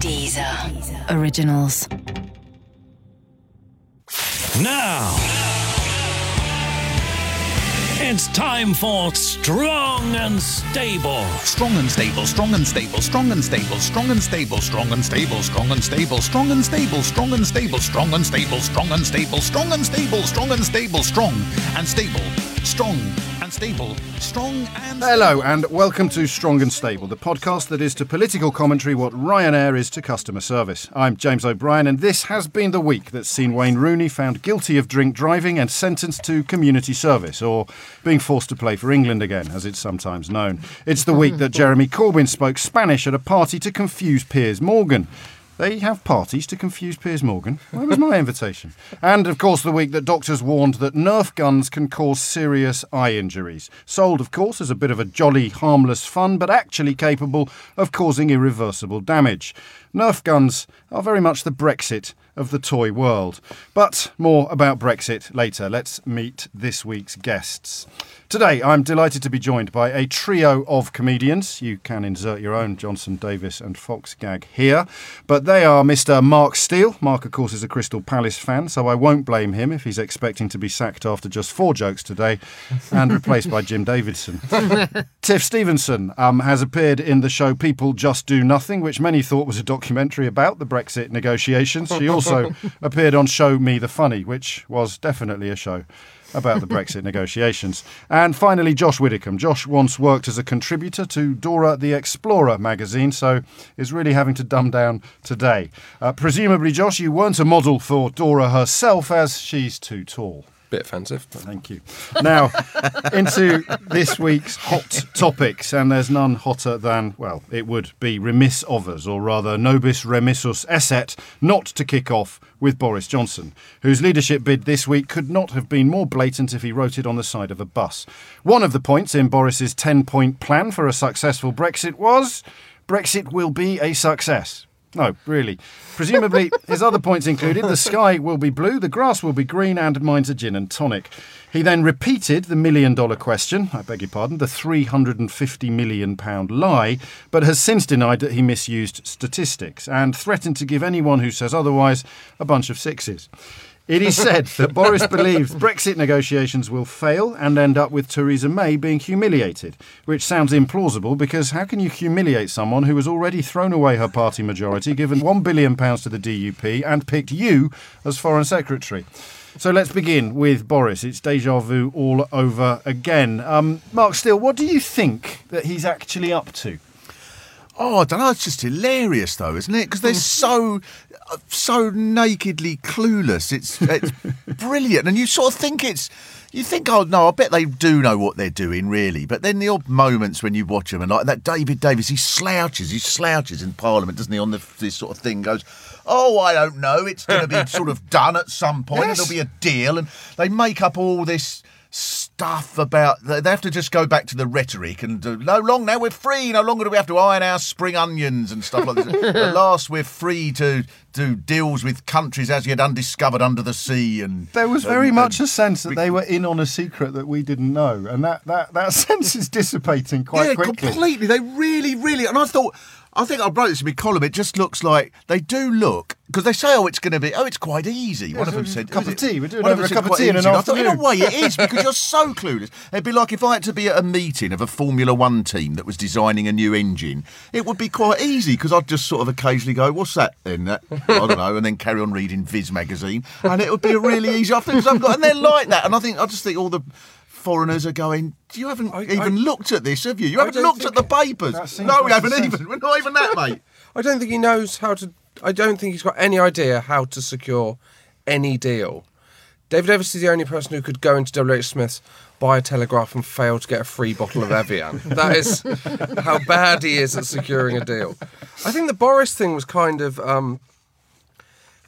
Deezer. Originals. Now, it's time for Strong and Stable. Strong and stable, strong and stable, strong and stable, strong and stable, strong and stable, strong and stable, strong and stable, strong and stable, strong and stable, strong and stable, strong and stable, strong and stable, strong and stable, strong and stable, strong and stable. Strong and. Hello, and welcome to Strong and Stable, the podcast that is to political commentary what Ryanair is to customer service. I'm James O'Brien, and this has been the week that's seen Wayne Rooney found guilty of drink driving and sentenced to community service, or being forced to play for England again, as it's sometimes known. It's the week that Jeremy Corbyn spoke Spanish at a party to confuse Piers Morgan. They have parties to confuse Piers Morgan. Where was my invitation? And of course, the week that doctors warned that Nerf guns can cause serious eye injuries. Sold, of course, as a bit of a jolly, harmless fun, but actually capable of causing irreversible damage. Nerf guns are very much the Brexit of the toy world. But more about Brexit later. Let's meet this week's guests. Today, I'm delighted to be joined by a trio of comedians. You can insert your own Johnson, Davis, and Fox gag here. But they are Mr. Mark Steel. Mark, of course, is a Crystal Palace fan, so I won't blame him if he's expecting to be sacked after just four jokes today and replaced by Jim Davidson. Tiff Stevenson um, has appeared in the show People Just Do Nothing, which many thought was a documentary about the Brexit negotiations. She also appeared on Show Me the Funny, which was definitely a show about the Brexit negotiations. And finally, Josh Widdicombe. Josh once worked as a contributor to Dora the Explorer magazine, so is really having to dumb down today. Uh, presumably, Josh, you weren't a model for Dora herself, as she's too tall. Bit offensive. But Thank you. Now, into this week's hot topics, and there's none hotter than, well, it would be remiss of us, or rather nobis remissus esset, not to kick off with Boris Johnson, whose leadership bid this week could not have been more blatant if he wrote it on the side of a bus. One of the points in Boris's 10 point plan for a successful Brexit was Brexit will be a success. No, really. Presumably, his other points included the sky will be blue, the grass will be green, and mine's a gin and tonic. He then repeated the million dollar question, I beg your pardon, the £350 million lie, but has since denied that he misused statistics and threatened to give anyone who says otherwise a bunch of sixes. It is said that Boris believes Brexit negotiations will fail and end up with Theresa May being humiliated, which sounds implausible because how can you humiliate someone who has already thrown away her party majority, given £1 billion to the DUP, and picked you as Foreign Secretary? So let's begin with Boris. It's deja vu all over again. Um, Mark Steel, what do you think that he's actually up to? Oh, I don't know. It's just hilarious, though, isn't it? Because they're so, uh, Uh, so nakedly clueless. It's it's brilliant, and you sort of think it's. You think, oh no, I bet they do know what they're doing, really. But then the odd moments when you watch them, and like that David Davis, he slouches, he slouches in Parliament, doesn't he? On the, this sort of thing, goes, oh, I don't know, it's going to be sort of done at some point, and Yes. there'll be a deal, and they make up all this stuff about they have to just go back to the rhetoric and uh, no long now we're free. No longer do we have to iron our spring onions and stuff like this. At last we're free to do deals with countries as yet undiscovered under the sea and There was very and- much and- a sense that they were in on a secret that we didn't know, and that, that, that sense is dissipating quite yeah quickly. completely. They really really and I thought I think I wrote this in my column. It just looks like they do look because they say, "Oh, it's going to be. Oh, it's quite easy." One of them said, A cup oh, of tea. We're doing one over them a cup of tea in an easy." And I thought, in a way, it is because you're so clueless. It'd be like if I had to be at a meeting of a Formula One team that was designing a new engine. It would be quite easy because I'd just sort of occasionally go, "What's that?" Then that I don't know, and then carry on reading Viz magazine, and it would be a really easy. I think I've got, and they're like that, and I think I just think all the. Foreigners are going. You haven't I- even I- looked at this, have you? You haven't looked at the papers. No, we haven't sense. even. We're not even that, mate. I don't think he knows how to. I don't think he's got any idea how to secure any deal. David Davis is the only person who could go into WH Smith's, buy a telegraph, and fail to get a free bottle of Evian. that is how bad he is at securing a deal. I think the Boris thing was kind of. Um,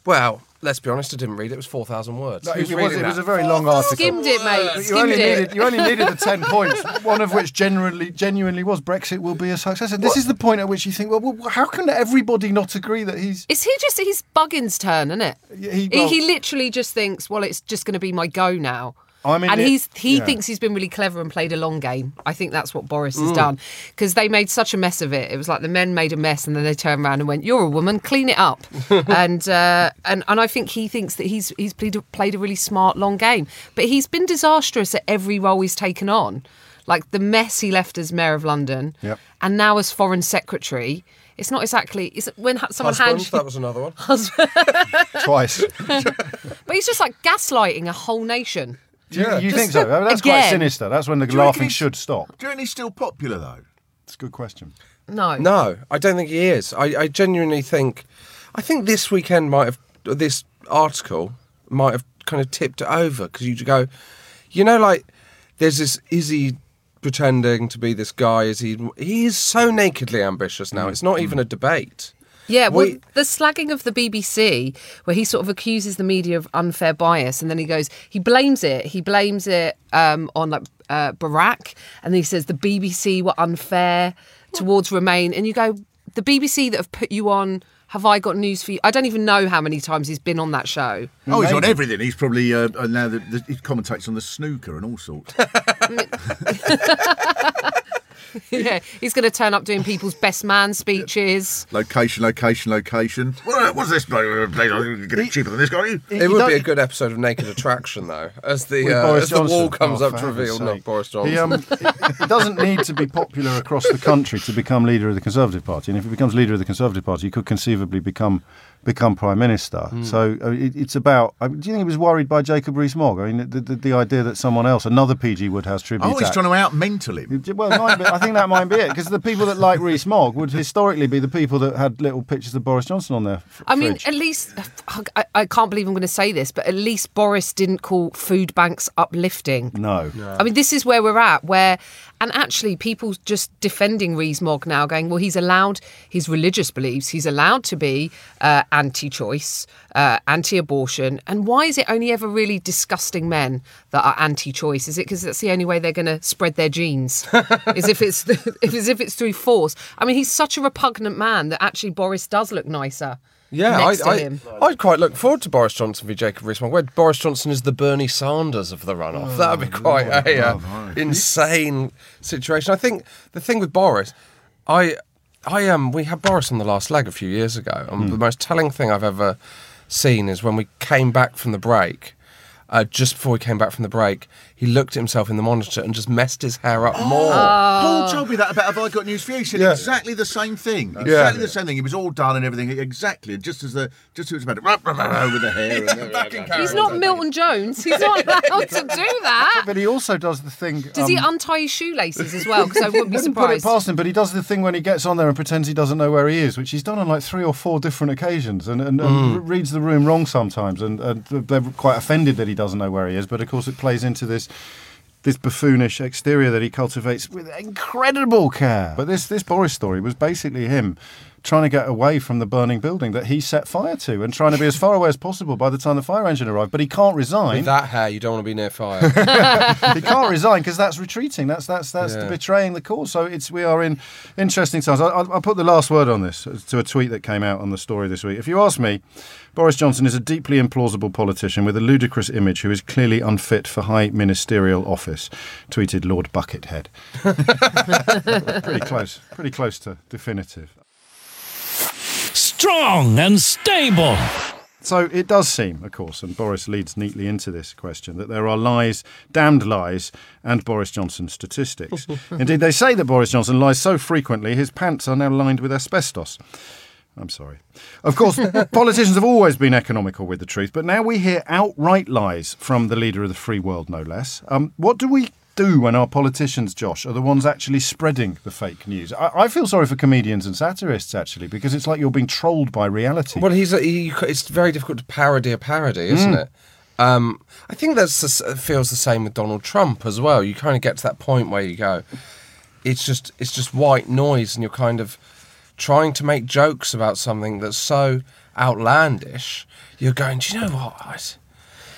well, let's be honest, I didn't read it. It was 4,000 words. No, Who's it, was, it was a very long article. Skimmed it, mate. But you Skimmed only it. needed you only needed the ten points, one of which genuinely genuinely was Brexit will be a success. And this is the point at which you think, well, well how can everybody not agree that he's Is he just he's Buggins' turn, isn't it? he, He, he literally just thinks, well, it's just going to be my go now. I mean, and it- he's he yeah. thinks he's been really clever and played a long game. I think that's what Boris Mm. has done because they made such a mess of it. It was like the men made a mess, and then they turned around and went, "You're a woman, clean it up." and uh, and and I think he thinks that he's he's played a, played a really smart long game, but he's been disastrous at every role he's taken on. Like the mess he left as mayor of London, Yep. and now as foreign secretary. It's not exactly. It's when ha- someone Husband, hands. that was another one. twice. But he's just like gaslighting a whole nation. Do you, Yeah. you Just think so? I mean, that's quite sinister. That's when the you laughing should stop. Do you reckon he's still popular though? It's a good question. No. No, I don't think he is. I, I genuinely think, I think this weekend might have, this article might have kind of tipped it over because you go, you know, like there's this, is he pretending to be this guy? Is he, he is so nakedly ambitious now. Mm. It's not even mm. a debate. Yeah, well, We- the slagging of the BBC, where he sort of accuses the media of unfair bias, and then he goes, he blames it. He blames it um, on like uh, Barack, and then he says the BBC were unfair towards Remain, and you go, the BBC that have put you on. Have I got news for you? I don't even know how many times he's been on that show. Oh, he's on everything. He's probably uh, uh, now the, the, he commentates on the snooker and all sorts. yeah, he's going to turn up doing people's best man speeches. location, location, location. What, what's this place? You Get it cheaper than this guy. It He would be a good episode of Naked Attraction, though, as the uh, Boris as the wall comes Oh, up to reveal heaven's not. Boris Johnson. He, um, he, he doesn't need to be popular across the country to become leader of the Conservative Party. And if he becomes leader of the Conservative Party, he could conceivably become become prime minister. Hmm. So uh, it, it's about. I mean, do you think he was worried by Jacob Rees-Mogg? I mean, the, the, the idea that someone else, another PG Wodehouse tribute. Oh, he's act- trying to out mental him. Well, might be, I think that might be it because the people that like Rees Mogg would historically be the people that had little pictures of Boris Johnson on their. F- I mean, fridge. at least I, I can't believe I'm going to say this, but at least Boris didn't call food banks uplifting. no. I mean, this is where we're at, where, and actually, people just defending Rees-Mogg now, going, well, he's allowed his religious beliefs, he's allowed to be uh, anti-choice, uh, anti-abortion, and why is it only ever really disgusting men that are anti-choice? Is it because that's the only way they're going to spread their genes? is if it's if as if it's through force? I mean, he's such a repugnant man that actually Boris does look nicer. Yeah, I, I, him. I'd quite look forward to Boris Johnson v Jacob Rees-Mogg. Where Boris Johnson is the Bernie Sanders of the runoff. that would be quite a uh, insane situation. I think the thing with Boris, I, I um, we had Boris on the last leg a few years ago, and the most telling thing I've ever seen is when we came back from the break. Uh, just before we came back from the break, he looked at himself in the monitor and just messed his hair up more. Paul told me that about Have I Got News for You? He said Yeah. exactly the same thing. Exactly the same thing. He was all done and everything. Exactly. Just as the just as it was about with the hair. And He's not Milton Jones. He's not allowed to do that. But he also does the thing. Does he um, untie his shoelaces as well? Because I wouldn't be wouldn't put it surprised. past him, but he does the thing when he gets on there and pretends he doesn't know where he is, which he's done on like three or four different occasions, and, and, and Hmm. reads the room wrong sometimes, and, and they're quite offended that he doesn't know where he is. But of course, it plays into this this buffoonish exterior that he cultivates with incredible care. But this this Boris story was basically him trying to get away from the burning building that he set fire to, and trying to be as far away as possible by the time the fire engine arrived. But he can't resign. With that hair, you don't want to be near fire. he can't resign because that's retreating. That's that's that's Yeah. betraying the cause. So it's we are in interesting times. I, I'll, I'll put the last word on this uh, to a tweet that came out on the story this week. If you ask me, Boris Johnson is a deeply implausible politician with a ludicrous image who is clearly unfit for high ministerial office. Tweeted Lord Buckethead. pretty close. Pretty close to definitive. Strong and stable. So it does seem, of course, and Boris leads neatly into this question, that there are lies, damned lies, and Boris Johnson statistics. Indeed, they say that Boris Johnson lies so frequently his pants are now lined with asbestos. I'm sorry. Of course, politicians have always been economical with the truth, but now we hear outright lies from the leader of the free world, no less. Um, what do we do when our politicians, Josh, are the ones actually spreading the fake news? I, I feel sorry for comedians and satirists, actually, because it's like you're being trolled by reality. Well, he's a, he, it's very difficult to parody a parody, isn't it? Um, I think that feels the same with Donald Trump as well. You kind of get to that point where you go, it's just it's just white noise, and you're kind of trying to make jokes about something that's so outlandish. You're going, do you know what? I'd,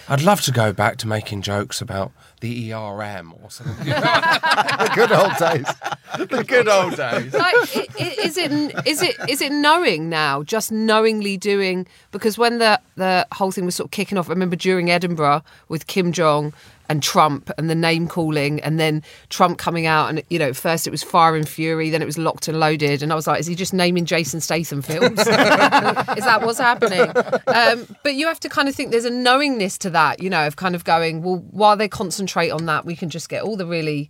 I'd love to go back to making jokes about the ERM or something. the good old days. the good old days. like, i- i- is it is it is it knowing now? Just knowingly doing because when the the whole thing was sort of kicking off, I remember during Edinburgh with Kim Jong and Trump and the name calling and then Trump coming out and you know first it was Fire and Fury then it was Locked and Loaded. And I was like is he just naming Jason Statham films? Is that what's happening? Um, but you have to kind of think there's a knowingness to that you know of kind of going well while they concentrate on that we can just get all the really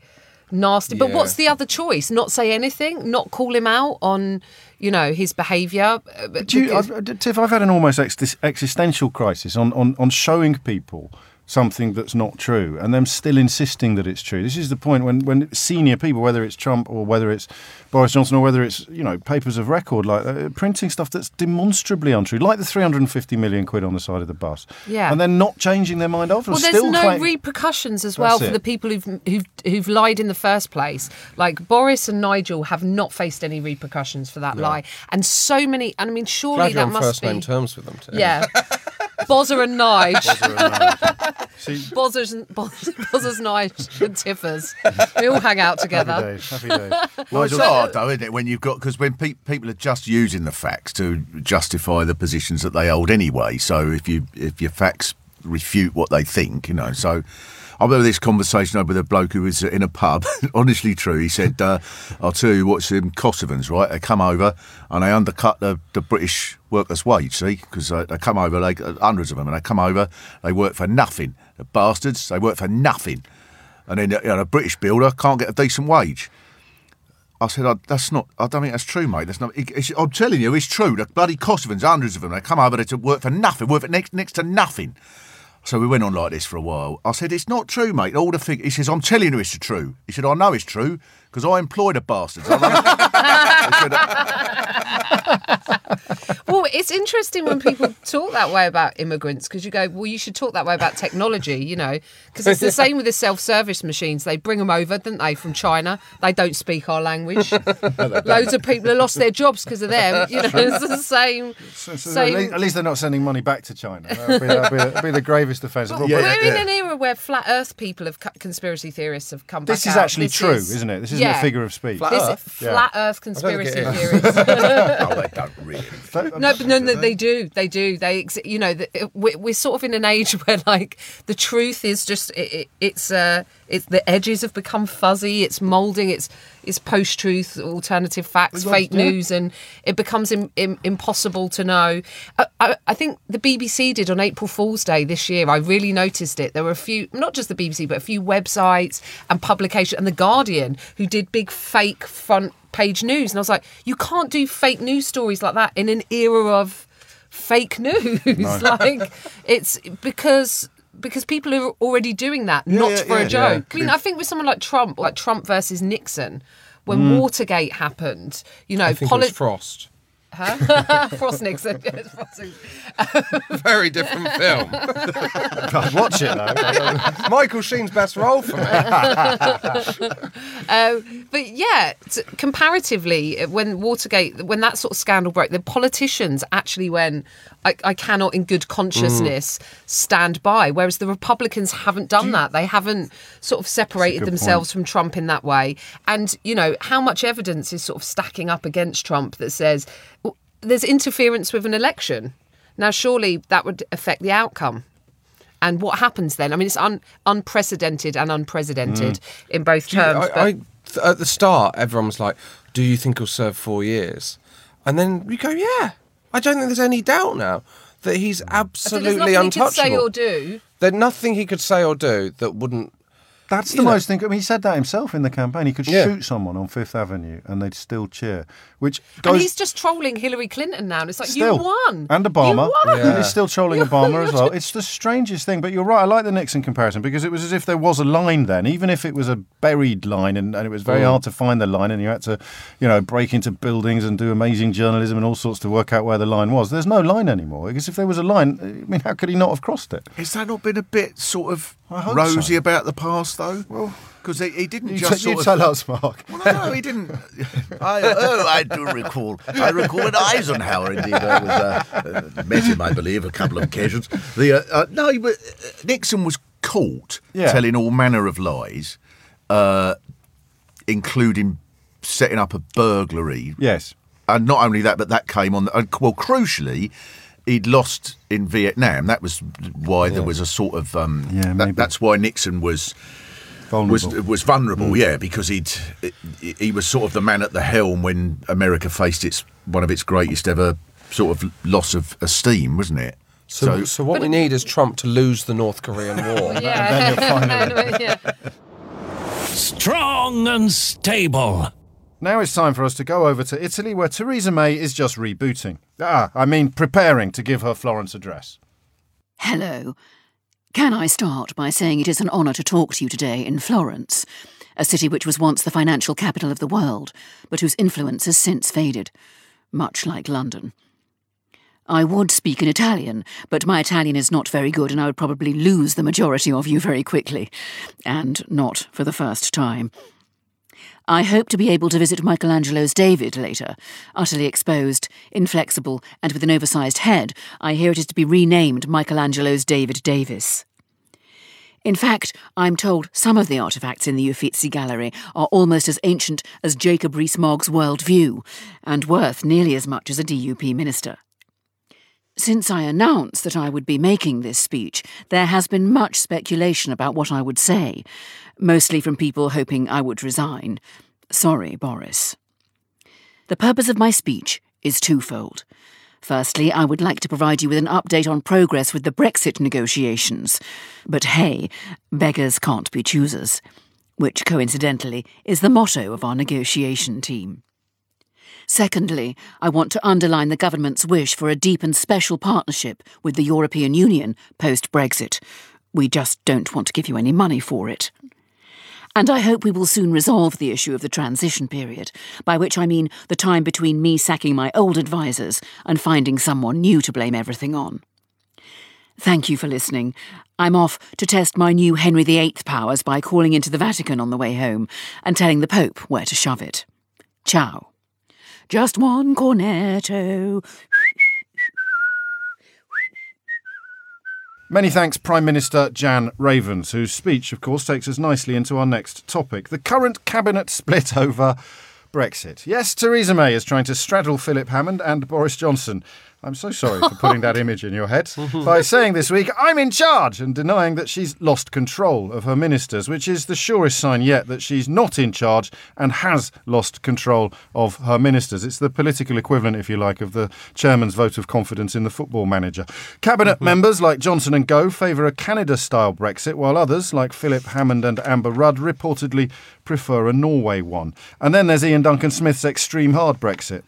nasty. But Yeah. what's the other choice? Not say anything? Not call him out on you know his behaviour? Do you, because- I've, Tiff, I've had an almost ex- existential crisis on, on, on showing people something that's not true and them still insisting that it's true. This is the point when, when senior people, whether it's Trump or whether it's Boris Johnson or whether it's you know papers of record, like uh, printing stuff that's demonstrably untrue, like the 350 million quid on the side of the bus, Yeah. and then not changing their mind afterwards. Well, there's still no claim- repercussions as well That's for it. the people who've, who've who've lied in the first place. Like Boris and Nigel have not faced any repercussions for that lie, and so many. And I mean, surely Glad you're that on must first be. name terms with them too. Yeah, Bozza and Nige, See, and Boz- Bozzers, Nige, and Tiffers. We all hang out happy together. days, happy days. Well, it's Nigel- hard though, isn't it? When you've got because when pe- people are just using the facts to justify the positions that they hold anyway. So if you if your facts refute what they think, you know. So I remember this conversation over with a bloke who was in a pub. honestly true. He said, uh, "I'll tell you what's in Kosovans, right? They come over and they undercut the, the British workers' wage. See, because uh, they come over, like hundreds of them, and they come over, they work for nothing. The bastards, they work for nothing." And then you know, a British builder can't get a decent wage. I said, I, "That's not. I don't think that's true, mate. That's not. It, I'm telling you, it's true. The bloody Kosovans, hundreds of them, they come over there to work for nothing, work for next next to nothing." So we went on like this for a while. I said, "It's not true, mate. All the thing." He says, "I'm telling you, it's true." He said, "I know it's true because I employ the bastards." I run- He said, Well, it's interesting when people talk that way about immigrants because you go, well, you should talk that way about technology, you know, because it's the same with the self-service machines. They bring them over, didn't they, from China? They don't speak our language. Loads of people have lost their jobs because of them. You know, it's the same. So- so same at, least, at least they're not sending money back to China. That would be, that'd be, that'd be the gravest offence. Well, Yeah, We're in an era where flat Earth people have conspiracy theorists have come This back is out. actually This true, is- isn't it? This isn't yeah. a figure of speech. Flat This Earth? flat Earth conspiracy is. theorists. "Oh, they don't really." No, but no, no, they do. They do. They, ex- you know, the, we're, we're sort of in an age where like the truth is just it, it, it's uh, it's the edges have become fuzzy. It's molding. It's it's post-truth, alternative facts, fake news, and it becomes Im, im, impossible to know. I, I, I think the BBC did on April Fool's Day this year. I really noticed it. There were a few, not just the BBC, but a few websites and publications, and the Guardian who did big fake front page news, and I was like, you can't do fake news stories like that in an era of fake news. like it's because because people are already doing that, not yeah, for yeah, a joke. yeah. I mean, I think with someone like Trump, like Trump versus Nixon, when mm. Watergate happened, you know, I think poli- it was Frost. Frost Nixon. Yes, Frost- Very different film. I'd watch it though. Michael Sheen's best role for me. Um, but yeah, t- comparatively, uh, when Watergate, when that sort of scandal broke, the politicians actually went, I, I cannot in good consciousness stand by. Whereas the Republicans haven't done that. They haven't sort of separated good themselves from Trump in that way. And, you know, how much evidence is sort of stacking up against Trump that says well, there's interference with an election? Now, surely that would affect the outcome. And what happens then? I mean, it's un- unprecedented and unprecedented mm. in both terms. I, but- I, th- at the start, everyone was like, "Do you think he'll serve four years?" And then we go, "Yeah." I don't think there's any doubt now that he's absolutely nothing he untouchable. could say or do. There's nothing he could say or do that wouldn't. That's the know- most thing. I mean, he said that himself in the campaign. He could Yeah. shoot someone on Fifth Avenue and they'd still cheer, which And he's just trolling Hillary Clinton now. And it's like, still you won. and Obama. You won. And he's still trolling Obama as well. It's the strangest thing. But you're right. I like the Nixon comparison because it was as if there was a line then, even if it was a buried line, and, and it was very Mm. hard to find the line, and you had to, you know, break into buildings and do amazing journalism and all sorts to work out where the line was. There's no line anymore because if there was a line, I mean, how could he not have crossed it? Has that not been a bit sort of I hope rosy so. about the past though? Well, because he, he didn't You, just t- you tell of. us, Mark. Well, no, no, he didn't. I, oh, I do recall. I recall when Eisenhower, indeed, I was uh, uh, met him, I believe, a couple of occasions. The uh, uh, no, wa- uh, Nixon was caught Yeah. telling all manner of lies, uh, including setting up a burglary Yes. and not only that, but that came on. Well, crucially, he'd lost in Vietnam. That was why there was a sort of um, Yeah, that- maybe. that's why Nixon was was Vulnerable. was vulnerable. Yeah, because he'd he was sort of the man at the helm when America faced its one of its greatest ever sort of loss of esteem, wasn't it? So, so, what we need is Trump to lose the North Korean war. Yeah. yeah. Strong and stable. Now it's time for us to go over to Italy, where Theresa May is just rebooting. Ah, I mean, preparing to give her Florence address. Hello. Can I start by saying it is an honour to talk to you today in Florence, a city which was once the financial capital of the world, but whose influence has since faded, much like London. I would speak in Italian, but my Italian is not very good and I would probably lose the majority of you very quickly, and not for the first time. I hope to be able to visit Michelangelo's David later. Utterly exposed, inflexible, and with an oversized head, I hear it is to be renamed Michelangelo's David Davis. In fact, I'm told some of the artefacts in the Uffizi Gallery are almost as ancient as Jacob Rees-Mogg's World View, and worth nearly as much as a DUP minister. Since I announced that I would be making this speech, there has been much speculation about what I would say, mostly from people hoping I would resign. Sorry, Boris. The purpose of my speech is twofold. Firstly, I would like to provide you with an update on progress with the Brexit negotiations. But hey, beggars can't be choosers, which coincidentally is the motto of our negotiation team. Secondly, I want to underline the government's wish for a deep and special partnership with the European Union post Brexit. We just don't want to give you any money for it. And I hope we will soon resolve the issue of the transition period, by which I mean the time between me sacking my old advisers and finding someone new to blame everything on. Thank you for listening. I'm off to test my new Henry VIII powers by calling into the Vatican on the way home and telling the Pope where to shove it. Ciao. Just one cornetto. Many thanks, Prime Minister Jan Ravens, whose speech, of course, takes us nicely into our next topic the current cabinet split over Brexit. Yes, Theresa May is trying to straddle Philip Hammond and Boris Johnson. I'm so sorry for putting that image in your head by saying this week, I'm in charge, and denying that she's lost control of her ministers, which is the surest sign yet that she's not in charge and has lost control of her ministers. It's the political equivalent, if you like, of the chairman's vote of confidence in the football manager. Cabinet mm-hmm. members like Johnson and Gove favour a Canada style Brexit, while others, like Philip Hammond and Amber Rudd, reportedly prefer a Norway one. And then there's Iain Duncan Smith's extreme hard Brexit.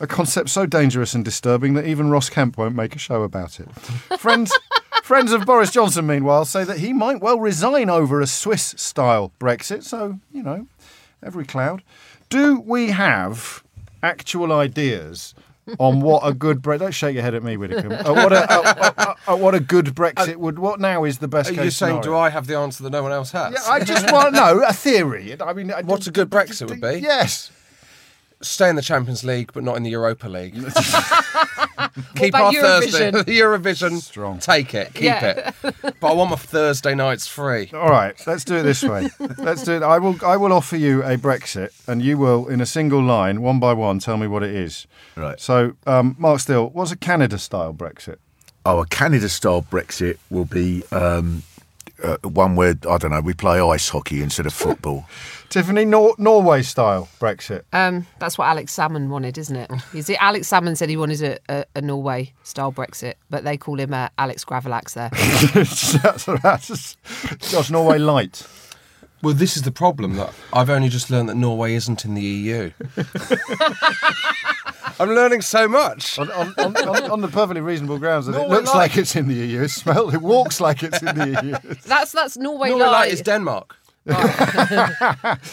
A concept so dangerous and disturbing that even Ross Kemp won't make a show about it. Friends, friends of Boris Johnson, meanwhile, say that he might well resign over a Swiss style Brexit. So, you know, every cloud. Do we have actual ideas on what a good Brexit? Don't shake your head at me, Widdicombe. Uh, what, a, uh, uh, uh, what a good Brexit would. What now is the best Are case you saying, do? I have the answer that no one else has? Yeah, I just want to know a theory. I mean, I What a good Brexit would be? Yes. Stay in the Champions League, but not in the Europa League. Keep about our Thursday Eurovision? Eurovision. Strong. Take it, keep Yeah. it. But I want my Thursday nights free. All right, let's do it this way. let's do it. I will. I will offer you a Brexit, and you will, in a single line, one by one, tell me what it is. Right. So, um, Mark Steel, what's a Canada-style Brexit? Oh, a Canada-style Brexit will be um, uh, one where I don't know. We play ice hockey instead of football. Tiffany, Nor- Norway-style Brexit. Um, that's what Alex Salmond wanted, isn't it? Is it Alex Salmond said he wanted a, a, a Norway style Brexit, but they call him uh, Alex Gravelax there. that's, that's Josh Norway light. Well, this is the problem that I've only just learned that Norway isn't in the EU. I'm learning so much. On, on, on, on, on the perfectly reasonable grounds that it looks light. like it's in the EU. It smells. It walks like it's in the EU. That's that's Norway, Norway Light. Light is Denmark.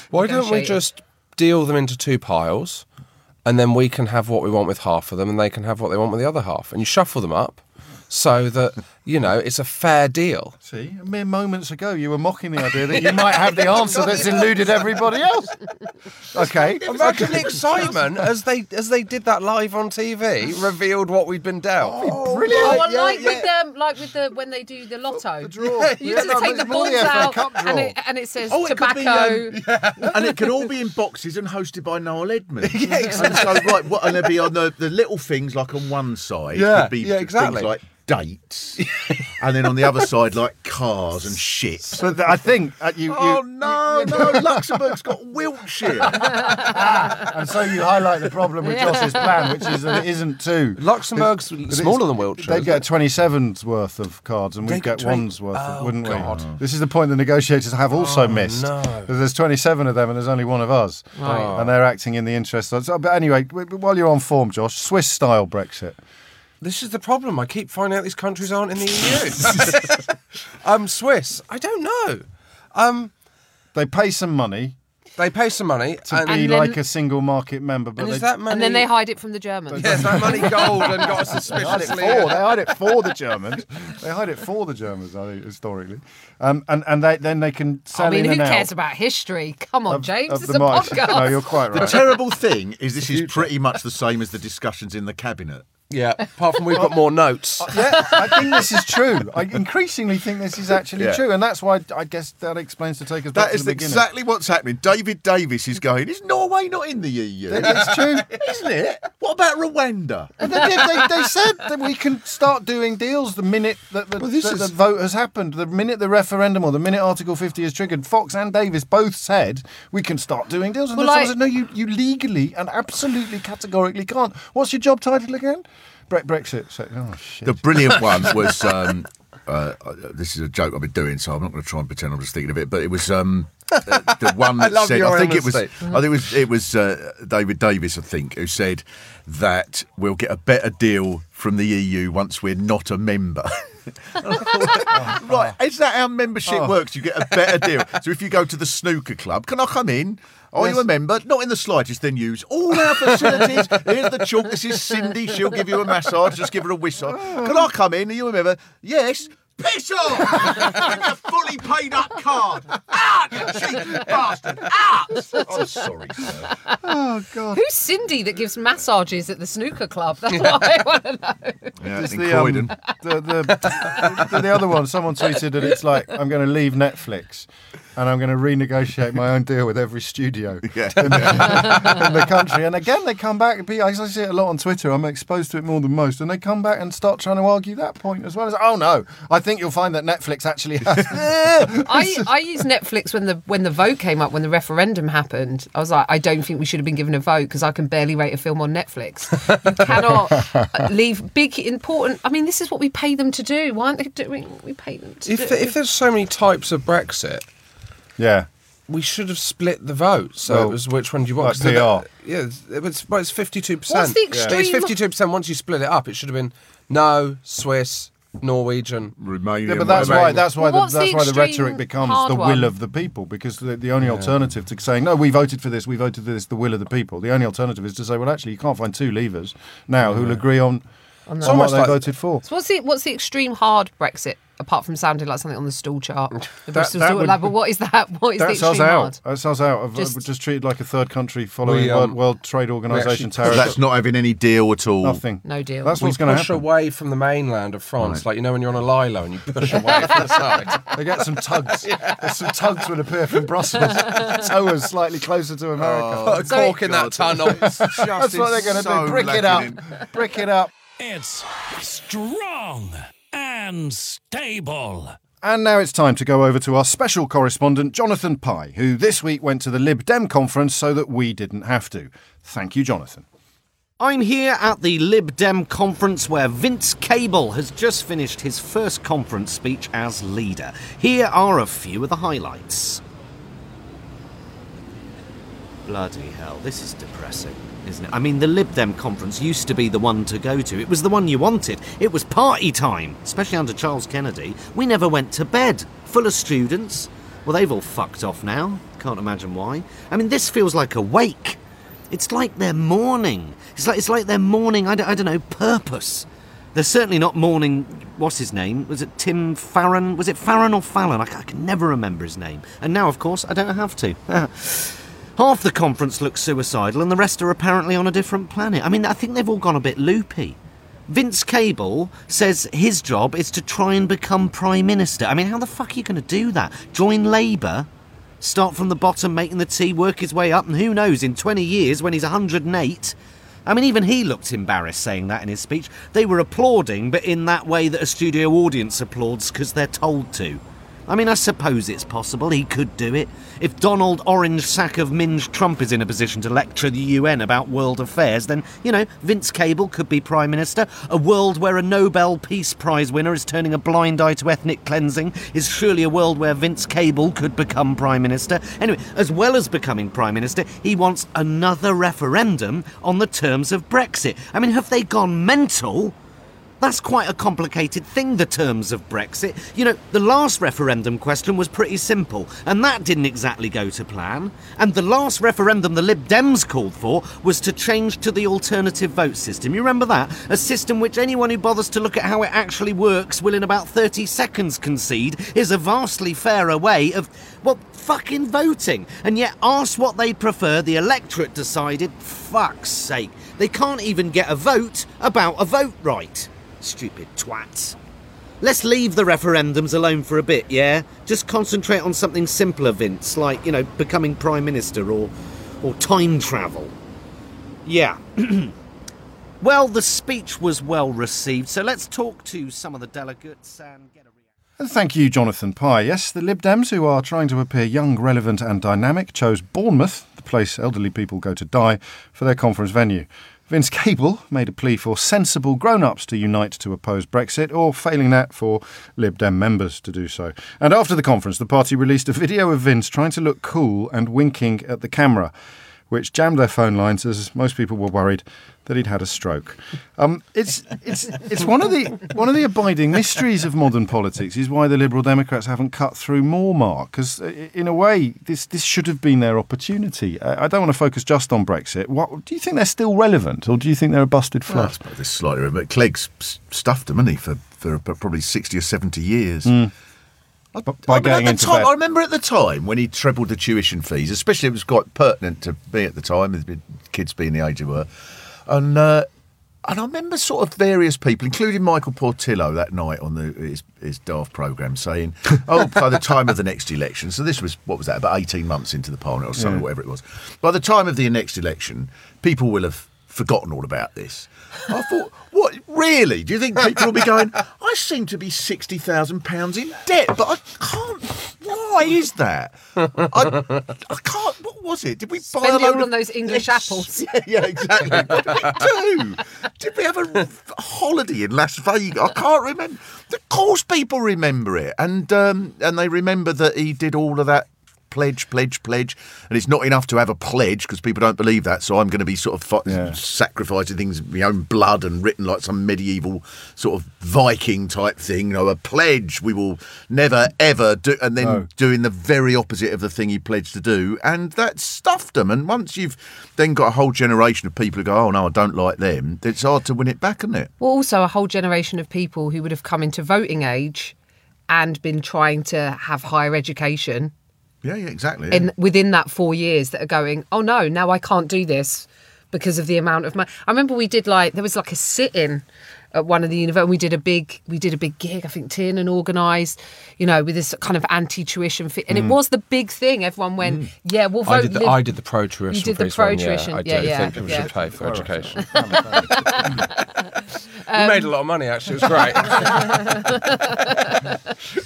Why don't we just deal them into two piles, and then we can have what we want with half of them, and they can have what they want with the other half, and you shuffle them up, so that you know it's a fair deal. See, mere moments ago, you were mocking the idea that you might have the answer that's eluded everybody else. Okay. Imagine the excitement as they as they did that live on TV, revealed what we'd been dealt. Oh, Brilliant. well, yeah, like yeah. with the like with the when they do the lotto. The draw. You Yeah, just no, take the balls out, and it, and it says Oh, it could be, tobacco. um, and it could all be in boxes and hosted by Noel Edmonds. And so, right, what, and they'd be on the, the little things like on one side, Yeah, could be yeah, exactly. things like dates, and then on the other side like cars and shit. But th- I think uh, you, you, Oh no, no! Luxembourg's got Wiltshire. and so you highlight the problem with Joss's plan, which is that it isn't two. Luxembourg's it's- smaller than Wiltshire. They'd get 27's worth of cards, and we'd get get 20 one's worth, Oh, wouldn't God. we? This is the point the negotiators have also missed. no. There's 27 of them, and there's only one of us, Right. and they're acting in the interest of. But anyway, w- w- while you're on form, Josh, Swiss style Brexit. This is the problem. I keep finding out these countries aren't in the EU. um, Swiss. I don't know. Um, They pay some money they pay some money, to and, be And then- like a single market member, but and they, is that money? and then they hide it from the Germans. Yeah, is that money gold and got They hide it suspiciously? for. They hide it for the Germans. They hide it for the Germans, I think, historically. Um, and and they, then they can sell I mean, in who and cares out about history? Come on, of- James. of It's the a mice. podcast. No, you're quite right. The terrible thing is, this is pretty much the same as the discussions in the cabinet. Yeah, apart from we've got more notes. yeah, I think this is true. I increasingly think this is actually Yeah. true, and that's why I guess that explains to take us back That to is the beginning. That is exactly what's happening. David Davis is going, is Norway not in the EU? It's true. Isn't it? What about Rwanda? And they, did, they, they said that we can start doing deals the minute that the, Well, this that is- the vote has happened, the minute the referendum or the minute Article 50 is triggered. Fox and Davis both said we can start doing deals. And Well, then someone I- said, no, you, you legally and absolutely categorically can't. What's your job title again? Bre- Brexit. So, oh, shit. The brilliant one was. Um, uh, uh, this is a joke I've been doing, so I'm not going to try and pretend I'm just thinking of it. But it was um, uh, the one that love said. I think it was. I think it was. It was uh, David Davis. I think who said that we'll get a better deal from the EU once we're not a member. right, is that how membership Oh. works? You get a better deal. So if you go to the snooker club, can I come in? Are you a member? Not in the slightest. Then use all our facilities. Here's the chalk. This is Cindy. She'll give you a massage. Just give her a whistle. Can I come in? Are you a member? Yes. Piss off! With a fully paid up card. Out, you cheeky bastard! Out! I'm sorry, sir. oh, God. Who's Cindy that gives massages at the snooker club? That's what I want to know. Yeah, It's the, um, Croydon. the, the, the, the other one, someone tweeted that it's like, I'm going to leave Netflix and I'm going to renegotiate my own deal with every studio Yeah. in, the, in the country. And again, they come back, I see it a lot on Twitter, I'm exposed to it more than most, and they come back and start trying to argue that point as well. As, oh no, I think you'll find that Netflix actually has. I, I used Netflix when the when the vote came up when the referendum happened. I was like, I don't think we should have been given a vote because I can barely rate a film on Netflix. You cannot uh, leave big important. I mean, this is what we pay them to do. Why aren't they doing what we pay them to If do? if there's so many types of Brexit, yeah. we should have split the vote. So Well, it was which one do you want? like 'Cause the- PR. Yeah, it's- it was. Well, it's fifty-two percent. What's the It's extreme- fifty-two percent. Once you split it up, it should have been no Swiss, Norwegian. Romania. Yeah, but that's Romania. why that's why Well, the, what's that's the why the extreme rhetoric becomes hard the will one? of the people because the, the only alternative to saying no, we voted for this, we voted for this, the will of the people. The only alternative is to say, well, actually, you can't find two levers now who'll agree on, on what almost they like- voted for. So what's the what's the extreme hard Brexit apart from sounding like something on the stool chart? The Bristol that stool would- lab. But what is that? What is the That's us out. hard? That's us out. Of, Just- just, just treated like a third country following We, um, World, World Trade Organization actually- tariffs. That's not having any deal at all. nothing. No deal. That's We what's going to push away from the mainland of France, like you know when you're on a lilo and you push away from the side. They get some tugs. There's some tugs will appear from Brussels, tow us slightly closer to America. Put a So- cork in that tunnel. That's what they're going to so do. Brick it up. Brick it up. It's strong and stable. And now it's time to go over to our special correspondent, Jonathan Pie, who this week went to the Lib Dem conference so that we didn't have to. Thank you, Jonathan. I'm here at the Lib Dem conference where Vince Cable has just finished his first conference speech as leader. Here are a few of the highlights. Bloody hell, this is depressing, isn't it? I mean, the Lib Dem conference used to be the one to go to. It was the one you wanted. It was party time, especially under Charles Kennedy. We never went to bed, full of students. Well, they've all fucked off now. Can't imagine why. I mean, this feels like a wake. It's like they're mourning. It's like it's like they're mourning. I don't, I don't know purpose. They're certainly not mourning. What's his name? Was it Tim Farron? Was it Farron or Fallon? I can never remember his name. And now, of course, I don't have to. Half the conference looks suicidal, and the rest are apparently on a different planet. I mean, I think they've all gone a bit loopy. Vince Cable says his job is to try and become Prime Minister. I mean, how the fuck are you going to do that? Join Labour? Start from the bottom, making the tea, work his way up, and who knows, in 20 years, when he's 108. I mean, even he looked embarrassed saying that in his speech. They were applauding, but in that way that a studio audience applauds because they're told to. I mean, I suppose it's possible he could do it. If Donald Orange Sack of Minge Trump is in a position to lecture the UN about world affairs, then, you know, Vince Cable could be Prime Minister. A world where a Nobel Peace Prize winner is turning a blind eye to ethnic cleansing is surely a world where Vince Cable could become Prime Minister. Anyway, as well as becoming Prime Minister, he wants another referendum on the terms of Brexit. I mean, have they gone mental? That's quite a complicated thing, the terms of Brexit. You know, the last referendum question was pretty simple, and that didn't exactly go to plan. And the last referendum the Lib Dems called for was to change to the alternative vote system. You remember that? A system which anyone who bothers to look at how it actually works will in about 30 seconds concede is a vastly fairer way of, well, fucking voting. And yet, ask what they prefer, the electorate decided, fuck's sake, they can't even get a vote about a vote right. Stupid twats. Let's leave the referendums alone for a bit, yeah? Just concentrate on something simpler, Vince, like, you know, becoming Prime Minister or, or time travel. Yeah. well, the speech was well received, so let's talk to some of the delegates and get a reaction. And thank you, Jonathan Pie. Yes, the Lib Dems, who are trying to appear young, relevant, and dynamic, chose Bournemouth, the place elderly people go to die, for their conference venue. Vince Cable made a plea for sensible grown ups to unite to oppose Brexit, or failing that, for Lib Dem members to do so. And after the conference, the party released a video of Vince trying to look cool and winking at the camera, which jammed their phone lines as most people were worried that he'd had a stroke. Um, it's it's it's one of the one of the abiding mysteries of modern politics is why the Liberal Democrats haven't cut through more, Mark. Because in a way, this this should have been their opportunity. I I don't want to focus just on Brexit. What do you think they're still relevant, or do you think they're a busted Well, I suppose this slightly, but Clegg's stuffed them, hasn't he, for, for probably 60 or 70 years. B- by I mean, getting into time. I remember at the time when he trebled the tuition fees, especially it was quite pertinent to me at the time, with kids being the age they were. And uh, and I remember sort of various people, including Michael Portillo, that night on the his, his daft programme, saying, "Oh, by the time of the next election." So this was what was that? About eighteen months into the parliament or something, whatever it was. By the time of the next election, people will have forgotten all about this. I thought, what really? Do you think people will be going? I seem to be sixty thousand pounds in debt, but I can't. Why is that? I, I can't. What was it? Did we buy Spend a it load all of on those English apples. Yeah, yeah, exactly. What did we do? Did we have a holiday in Las Vegas? I can't remember. Of course, people remember it, and um, and they remember that he did all of that. Pledge, pledge, pledge, and it's not enough to have a pledge because people don't believe that. So I'm going to be sort of fi- Yeah. sacrificing things, my own blood, and written like some medieval sort of Viking type thing. You know, a pledge we will never ever do, and then No. doing the very opposite of the thing he pledged to do, and that stuffed them. And once you've then got a whole generation of people who go, "Oh no, I don't like them," it's hard to win it back, isn't it? Well, also a whole generation of people who would have come into voting age and been trying to have higher education Yeah, yeah, exactly. yeah. in within that four years that are going, oh no, now I can't do this because of the amount of money. I remember we did like there was like a sit-in at one of the universities. We did a big we did a big gig. I think Tiernan organised, you know, with this kind of anti-tuition fee, and it was the big thing. Everyone went, yeah, we'll vote. I did the, Lib- I did the pro tuition. You did the pro-tuition, Yeah, I yeah, do yeah, think people yeah. should pay for education. Um, we made a lot of money actually. It was great.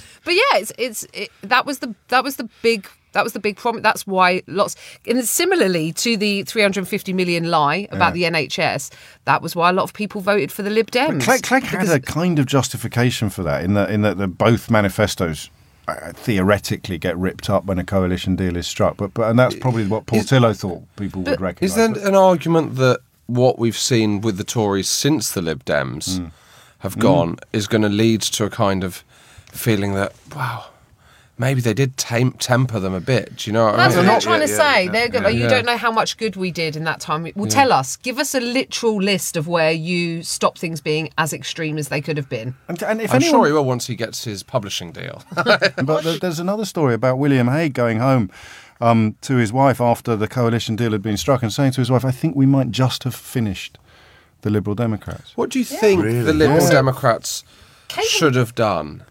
But yeah, it's it's it, that was the that was the big that was the big problem. That's why lots and similarly to the 350 million lie about the NHS, that was why a lot of people voted for the Lib Dems. Clegg, Clegg had a kind of justification for that in that in that the both manifestos uh, theoretically get ripped up when a coalition deal is struck. But but and that's probably what Portillo thought people would recognise. Is there But- an argument that what we've seen with the Tories since the Lib Dems Mm. have gone is going to lead to a kind of feeling that wow, maybe they did tam- temper them a bit. Do you know what That's I what mean? they're Yeah, trying to yeah, say. yeah, they're go- yeah. you don't know how much good we did in that time. Well, tell us. Give us a literal list of where you stop things being as extreme as they could have been. And, and if I'm anyone, sure he will once he gets his publishing deal. but there's another story about William Hague going home um, to his wife after the coalition deal had been struck and saying to his wife, I think we might just have finished the Liberal Democrats. what do you think Really? the Liberal Yeah. Democrats Cable- should have done?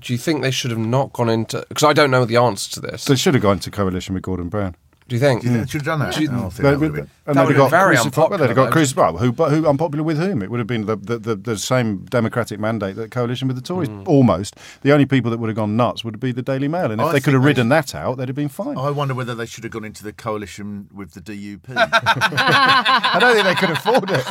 Do you think they should have not gone into? Because I don't know the answer to this. They should have gone into coalition with Gordon Brown. Do you think? Do you think they should have done that? Do you- I think They- that would have been. and That they'd have have been very crucified- well, they'd have got unpopular, crucified. Well, who, who unpopular with whom? It would have been the, the, the, the same democratic mandate that coalition with the Tories. Mm. Almost. The only people that would have gone nuts would be the Daily Mail. And if I they could have ridden that out, they'd have been fine. I wonder whether they should have gone into the coalition with the DUP. I don't think they could afford it.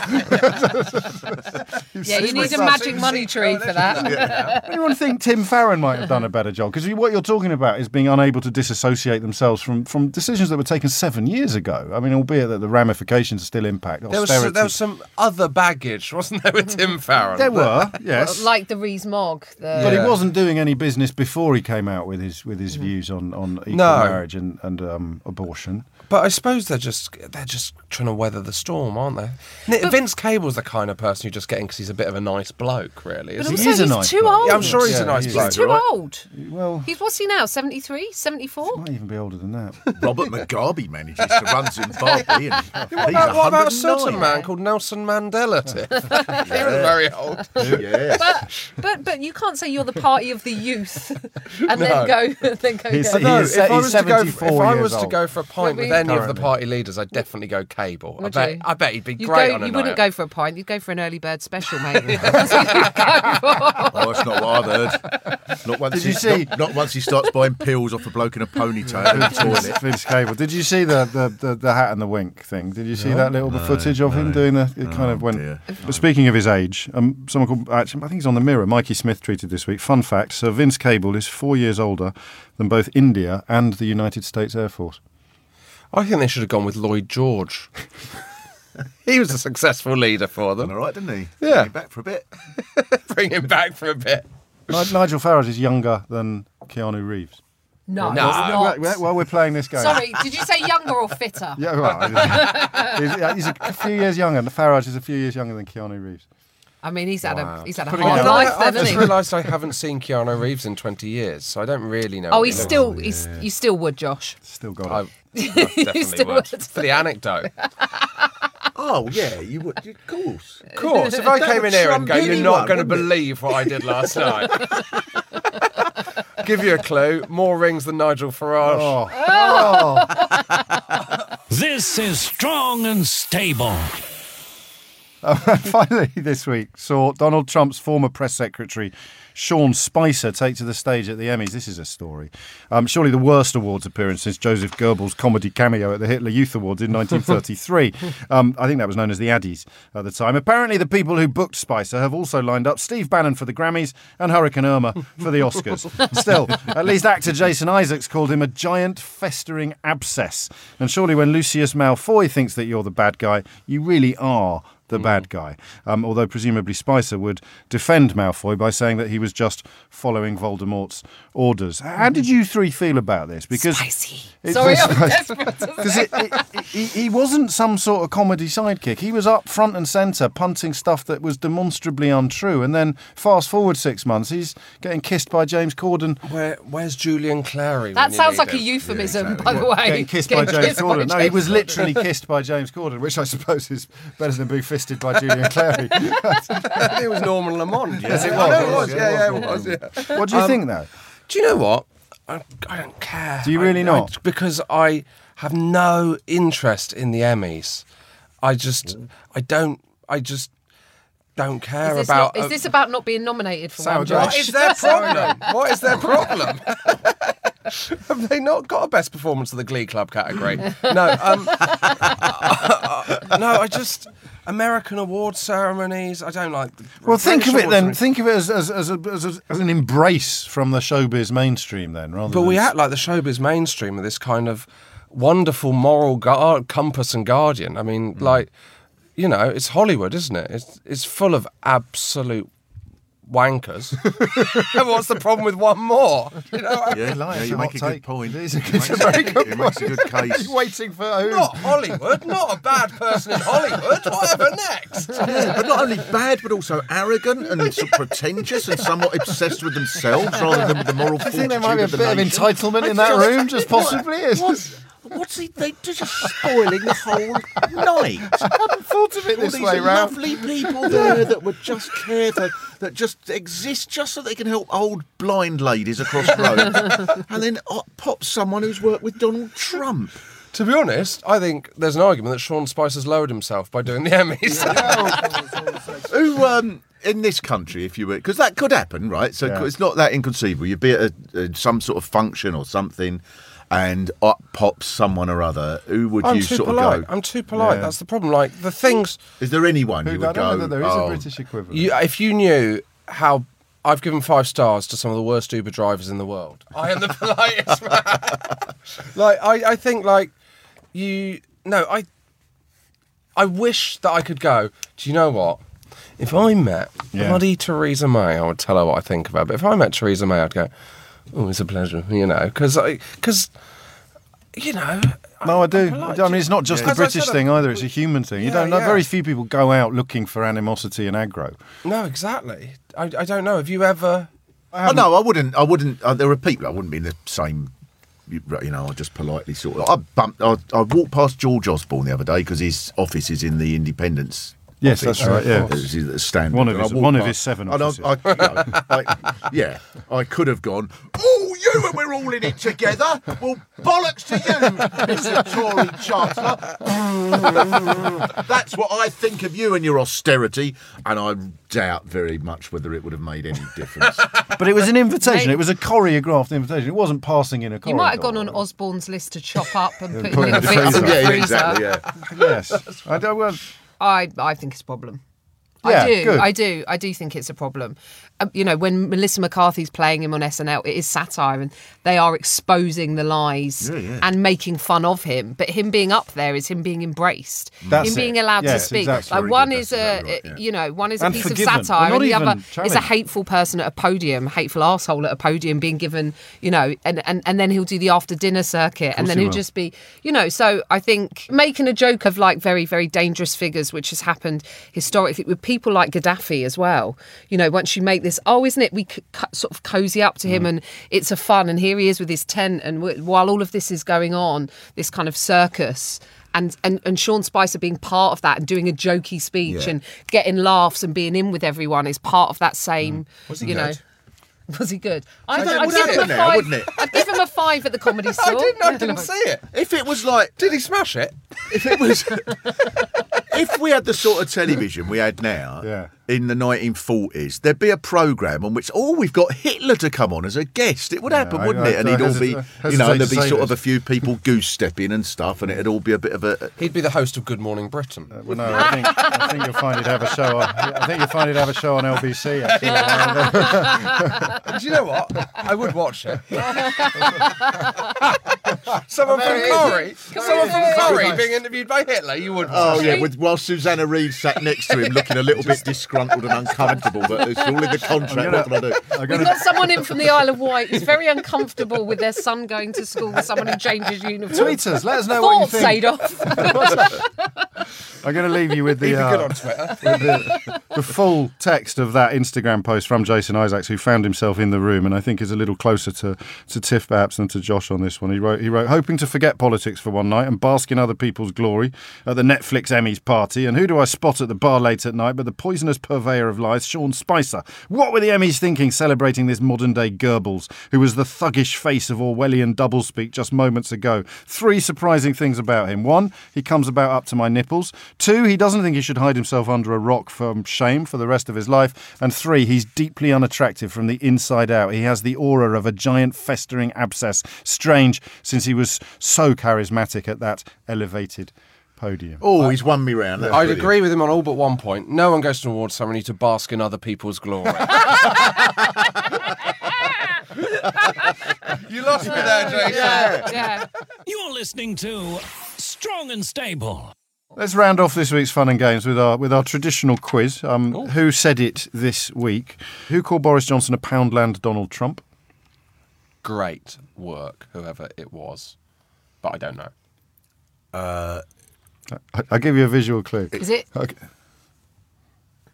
Yeah, you need a magic money tree for that. Anyone think Tim Farron might have done a better job? Because what you're talking about is being unable to disassociate themselves from, from decisions that were taken seven years ago. I mean, albeit that the ramifications are still impact There was, austerity. there was some other baggage, wasn't there, with Tim Farron? There were, yes. Like the Rees Mogg. The, But he wasn't doing any business before he came out with his with his views on, on equal No. marriage and and um, abortion. But I suppose they're just they're just trying to weather the storm, aren't they? Ni- Vince Cable's the kind of person you just get in because he's a bit of a nice bloke, really. But Isn't He he? also, is a he's nice too bloke. old. Yeah, I'm sure he's Yeah, a nice he bloke. He's too right? old. Well, He's what's he now? 73? 74? might even be older than that. Robert Mugabe manages to run Zimbabwe. And he's oh, What about, what about a certain man called Nelson Mandela? Tiff? he was very old. Yes. But but but you can't say you're the party of the youth and No. then go then go. He's- go. No, He's- if I he's was to go, if I years was to go for a pint with we? any of the party leaders, I'd definitely go Cable. I bet. you? I bet he'd be You'd great go, on a you wouldn't out. go for a pint. You'd go for an early bird special, mate. That's what you'd go for. Oh, that's not what I've heard. Not once, Did he, you see- Not, not once he starts buying pills off a bloke in a ponytail in the toilet. Vince Cable. Did you see the, the, the, the hat and the wink thing? Did you see that little footage of him doing the? It kind of went. dear. But speaking of his age, um, someone called actually, I think he's on the Mirror. Mikey Smith tweeted this week. Fun fact: Sir Vince Cable is four years older than both India and the United States Air Force. I think they should have gone with Lloyd George. he was a successful leader for them. all right, didn't he? Yeah. Came back for a bit. Bring him back for a bit. Nigel Farage is younger than Keanu Reeves. No, No. not. Well, well, we're playing this game. Sorry, did you say younger or fitter? Yeah, right. he's, he's a few years younger. and Farage is a few years younger than Keanu Reeves. I mean, he's had a he's had a Putting hard it I, life I've just realised I haven't seen Keanu Reeves in 20 years, so I don't really know. Oh, he's he looks still like. he's you still would, Josh. Still got I it. definitely still would. would. For the anecdote. Oh, yeah, you would. Of course. Of course, if I came in here and go, you're not going to believe what I did last night. Give you a clue. More rings than Nigel Farage. Oh. oh. This is strong and stable. Finally, this week saw Donald Trump's former press secretary Sean Spicer take to the stage at the Emmys. This is a story. Um, surely the worst awards appearance since Joseph Goebbels' comedy cameo at the Hitler Youth Awards in 1933. um, I think that was known as the Addies at the time. Apparently, the people who booked Spicer have also lined up Steve Bannon for the Grammys and Hurricane Irma for the Oscars. Still, at least actor Jason Isaacs called him a giant festering abscess. And surely, when Lucius Malfoy thinks that you're the bad guy, you really are the bad guy. Um, although presumably Spicer would defend Malfoy by saying that he was just following Voldemort's orders. How did you three feel about this? Because Spicy. It Sorry, I'm desperate because it, it, it- he, he wasn't some sort of comedy sidekick. He was up front and centre, punting stuff that was demonstrably untrue. And then fast forward six months, he's getting kissed by James Corden. Where, where's Julian Clary? That sounds need like a him? euphemism, by the way. Getting kissed by James kissed by Corden. No, he was literally kissed by James Corden, which I suppose is better than being fisted by Julian Clary. it was Norman Lamont. Yes, it I know was. it was. Yeah, Yeah, yeah, it it was. Yeah. what do you think, though? Do you know what? I, I don't care. Do you really I- not? I- because I have no interest in the Emmys. I just, I don't, I just don't care Is this, about. not, is uh, this about not being nominated for Sour one, Josh. what their problem? what is their problem? Have they not got a best performance of the Glee Club category? No, um, no. I just American award ceremonies. I don't like. Well, think of it then. Think of it as as, as, a, as, a, as an embrace from the showbiz mainstream, then, rather. But we act like the showbiz mainstream of this kind of wonderful moral gu- compass and guardian. I mean, hmm. like, you know, it's Hollywood, isn't it? It's it's full of absolute wankers. and what's the problem with one more? You know, I- Yeah, like yeah, you Hot make a good take. point. It is a It good- makes it's a very good It makes a good case. waiting for who? not Hollywood, not a bad person in Hollywood. Whatever next. Yeah, but not only bad, but also arrogant and sort of pretentious and somewhat obsessed with themselves rather than with the moral I think there might be a of the bit of nation. entitlement in that room, just possibly. What? What's he? They're just spoiling the whole night. I hadn't thought of it All this these way lovely people there that would just care to, that just exist just so they can help old blind ladies across the road, and then uh, pop someone who's worked with Donald Trump. To be honest, I think there's an argument that Sean Spicer's lowered himself by doing the Emmys. Who, um, in this country, if you were, because that could happen, right? So Yeah. it's not that inconceivable. You'd be at a, a, some sort of function or something, and up pops someone or other. Who would I'm you too sort polite. of go? I'm too polite. Yeah. That's the problem. Like the things Is there anyone Who- you I would don't go? know that there is oh, a British equivalent. you, if you knew how I've given five stars to some of the worst Uber drivers in the world. I am the politest man. like I, I think like you no, I I wish that I could go, do you know what? If I met Yeah. bloody Theresa May, I would tell her what I think of her. But if I met Theresa May, I'd go, oh, it's a pleasure, you know, because because you know. No, I do. I'm. I mean, it's not just Yeah. the As British said, thing either. It's a human thing. You don't know. yeah. Very few people go out looking for animosity and aggro. No, exactly. I, I don't know. Have you ever? Oh no, I wouldn't. I wouldn't. Uh, there are people. I wouldn't be in the same. You you know, I just politely sort of. I bumped. I, I walked past George Osborne the other day because his office is in the Independence. Yes, office. that's right, uh, yeah. It's a standard. One of his- walked one of his seven I- I, you know, I- yeah, I could have gone. Oh, you and we're all in it together. Well, bollocks to you, Mr. Tory Chancellor. That's what I think of you and your austerity, and I doubt very much whether it would have made any difference. But it was an invitation. Mate. It was a choreographed invitation. It wasn't passing in a corridor. You might have gone on Osborne's list to chop up and put put in in the bits freezer. the yeah, exactly. Yeah. Yes. I don't. Well, I, I think it's a problem. Yeah, I do. good. I do. I do think it's a problem. Um, you know, when Melissa McCarthy's playing him on SNL, it is satire, and they are exposing the lies Yeah, yeah. and making fun of him. But him being up there is him being embraced, That's him being allowed Yes, to speak. exactly. Like one is That's a, right, yeah. you know, one is a piece forgiven. of satire, and the other even is a hateful person at a podium, hateful asshole at a podium, being given, you know, and and, and then he'll do the after dinner circuit, and then he he'll will. just be, you know. So I think making a joke of like very very dangerous figures, which has happened historically with people like Gaddafi as well. You know, once you make this, oh, isn't it? We c- c- sort of cozy up to him, Mm. and it's a fun. And here he is with his tent, and w- while all of this is going on, this kind of circus. And, and and Sean Spicer being part of that and doing a jokey speech Yeah. and getting laughs and being in with everyone is part of that same. Was he you know, good? was he good? I So don't. I'd would give him a happen now, five. wouldn't it? I'd give him a five at the comedy store. I didn't. I didn't see it. If it was like Did he smash it? if it was if we had the sort of television we had now Yeah. In the 1940s there'd be a program on which oh we've got hitler to come on as a guest it would happen I- wouldn't I- it and I he'd all hesit- be I you know hesitate there'd be say sort of a few people goose stepping and stuff and it'd all be a bit of a He'd be the host of Good Morning Britain. Uh, well, no, I think, I think you'll find he'd have a show. On, I think you'll find he'd have a show on LBC. Actually. Do you know what? I would watch it. someone from Corrie, someone from Corrie being interviewed by Hitler. You would. Oh watch yeah, it. with while Susanna Reid sat next to him, looking a little bit disgruntled and uncomfortable, but it's all in the contract. What can I do? I'm We've got someone in from the Isle of Wight who's very uncomfortable with their son going to school with someone who changes uniform. tweet us. Let us know what you think. Sadov. I'm going to leave you with the, uh, good on Twitter. the, the full text of that Instagram post from Jason Isaacs, who found himself in the room, and I think is a little closer to, to Tiff perhaps than to Josh on this one. He wrote, he wrote, hoping to forget politics for one night and bask in other people's glory at the Netflix Emmys party. And who do I spot at the bar late at night but the poisonous purveyor of lies, Sean Spicer? What were the Emmys thinking celebrating this modern day Goebbels, who was the thuggish face of Orwellian doublespeak just moments ago? Three surprising things about him. One, he comes about up to my nipples. Two, he doesn't think he should hide himself under a rock from shame for the rest of his life. And three, he's deeply unattractive from the inside out. He has the aura of a giant festering abscess. Strange, since he was so charismatic at that elevated podium. Oh, he's won me round. That's I'd brilliant. agree with him on all but one point. No one goes to an award ceremony to bask in other people's glory. you lost me there, Jason. yeah. You're listening to Strong and Stable. Let's round off this week's fun and games with our with our traditional quiz. Um, who said it this week? Who called Boris Johnson a Poundland Donald Trump? Great work, whoever it was, but I don't know. I, I'll give you a visual clue. Is it? Okay.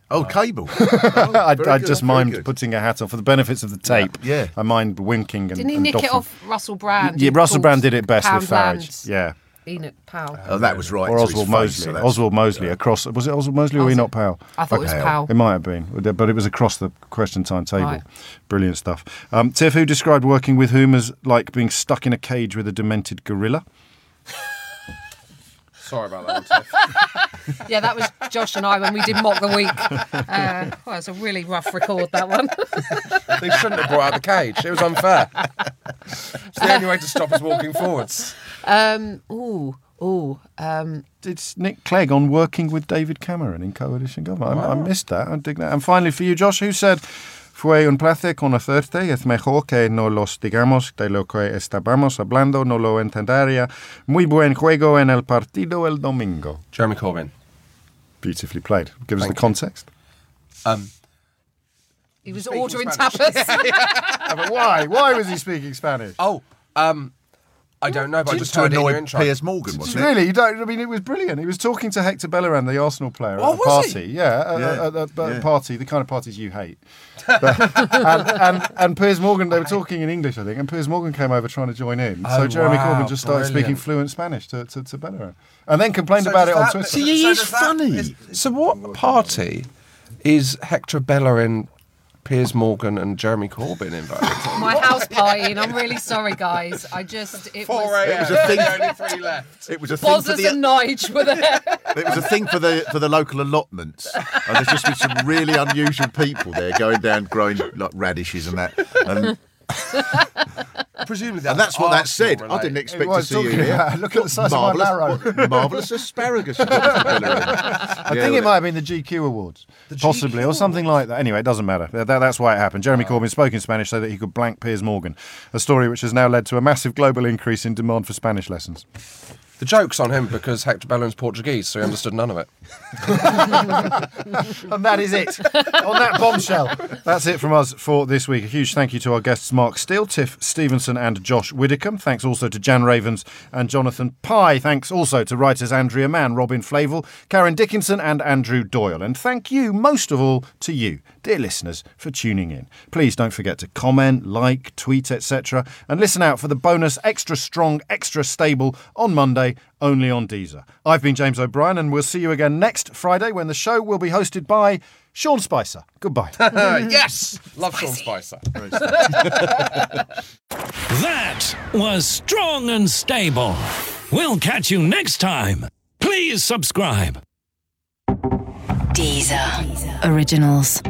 Oh, cable. I, very I just very mimed good. putting a hat on for the benefits of the tape. Yeah. I mind winking and Didn't he and nick it doffing. off Russell Brand? Yeah, Russell Brand did it best with Poundland Farage. Yeah, Enoch Powell. Oh, that was right. or to his Oswald face, Mosley. so that's- Oswald Mosley across. Was it Oswald Mosley or Was it? Enoch Powell? I thought it was Powell. Powell. It might have been, but it was across the question time table. Right. Brilliant stuff. Um, Tiff, who described working with whom as like being stuck in a cage with a demented gorilla? Sorry about that one, Yeah, that was Josh and I when we did Mock the Week. Uh, well, it's a really rough record, that one. They shouldn't have brought out the cage. It was unfair. It's the only way to stop us walking forwards. Um, ooh, ooh. Um, It's Nick Clegg on working with David Cameron in coalition government. I, I missed that. I dig that. And finally, for you, Josh, who said, Fue un placer conocerte. Es mejor que no los digamos de lo que estábamos hablando. No lo entendería. Muy buen juego en el partido el domingo. Jeremy Corbyn. Beautifully played. Give us Thank the you. context. Um, he was ordering tapas. but why? Why was he speaking Spanish? oh, um, I don't know, but I just to heard it in your annoy intro. Piers Morgan, wasn't it? Really, you don't. I mean, it was brilliant. He was talking to Hector Bellerin, the Arsenal player, Oh, at a was he? party. Yeah, at- Yeah, at- at a yeah. party, the kind of parties you hate. But- and, and and Piers Morgan, they were talking in English, I think, and Piers Morgan came over trying to join in. Oh, so Oh, Jeremy wow, Corbyn just started speaking brilliant. fluent Spanish to, to, to Bellerin, and then complained So about it on that- Twitter. See, he is funny. is- so what party is Hector Bellerin, Piers Morgan, and Jeremy Corbyn invited to? My house party, and I'm really sorry, guys. I just it 4 was a.m. was a thing- Only three left. It was a thing for the and Nige were there. it was a thing for the for the local allotments, and there's just been some really unusual people there going down growing like radishes and that, and, Presumably and that's what that Arsenal said. I didn't expect to see you here. look at the size of my marvelous, marvelous asparagus. I think it might have been the GQ Awards, possibly, or something like that. Anyway, it doesn't matter. That- that- that's why it happened. Jeremy Corbyn spoke in Spanish so that he could blank Piers Morgan, a story which has now led to a massive global increase in demand for Spanish lessons. The joke's on him because Hector Bellerin's Portuguese, so he understood none of it. And that is it. On that bombshell. That's it from us for this week. A huge thank you to our guests Mark Steel, Tiff Stevenson, and Josh Widdicombe. Thanks also to Jan Ravens and Jonathan Pie. Thanks also to writers Andrea Mann, Robin Flavel, Karen Dickinson, and Andrew Doyle. And thank you, most of all, to you, dear listeners, for tuning in. Please don't forget to comment, like, tweet, etc. And listen out for the bonus Extra Strong, Extra Stable on Monday, only on Deezer. I've been James O'Brien, and we'll see you again next Friday when the show will be hosted by Sean Spicer. Goodbye. yes! Love Sean Spicer. That was strong and stable. We'll catch you next time. Please subscribe. Deezer. Originals.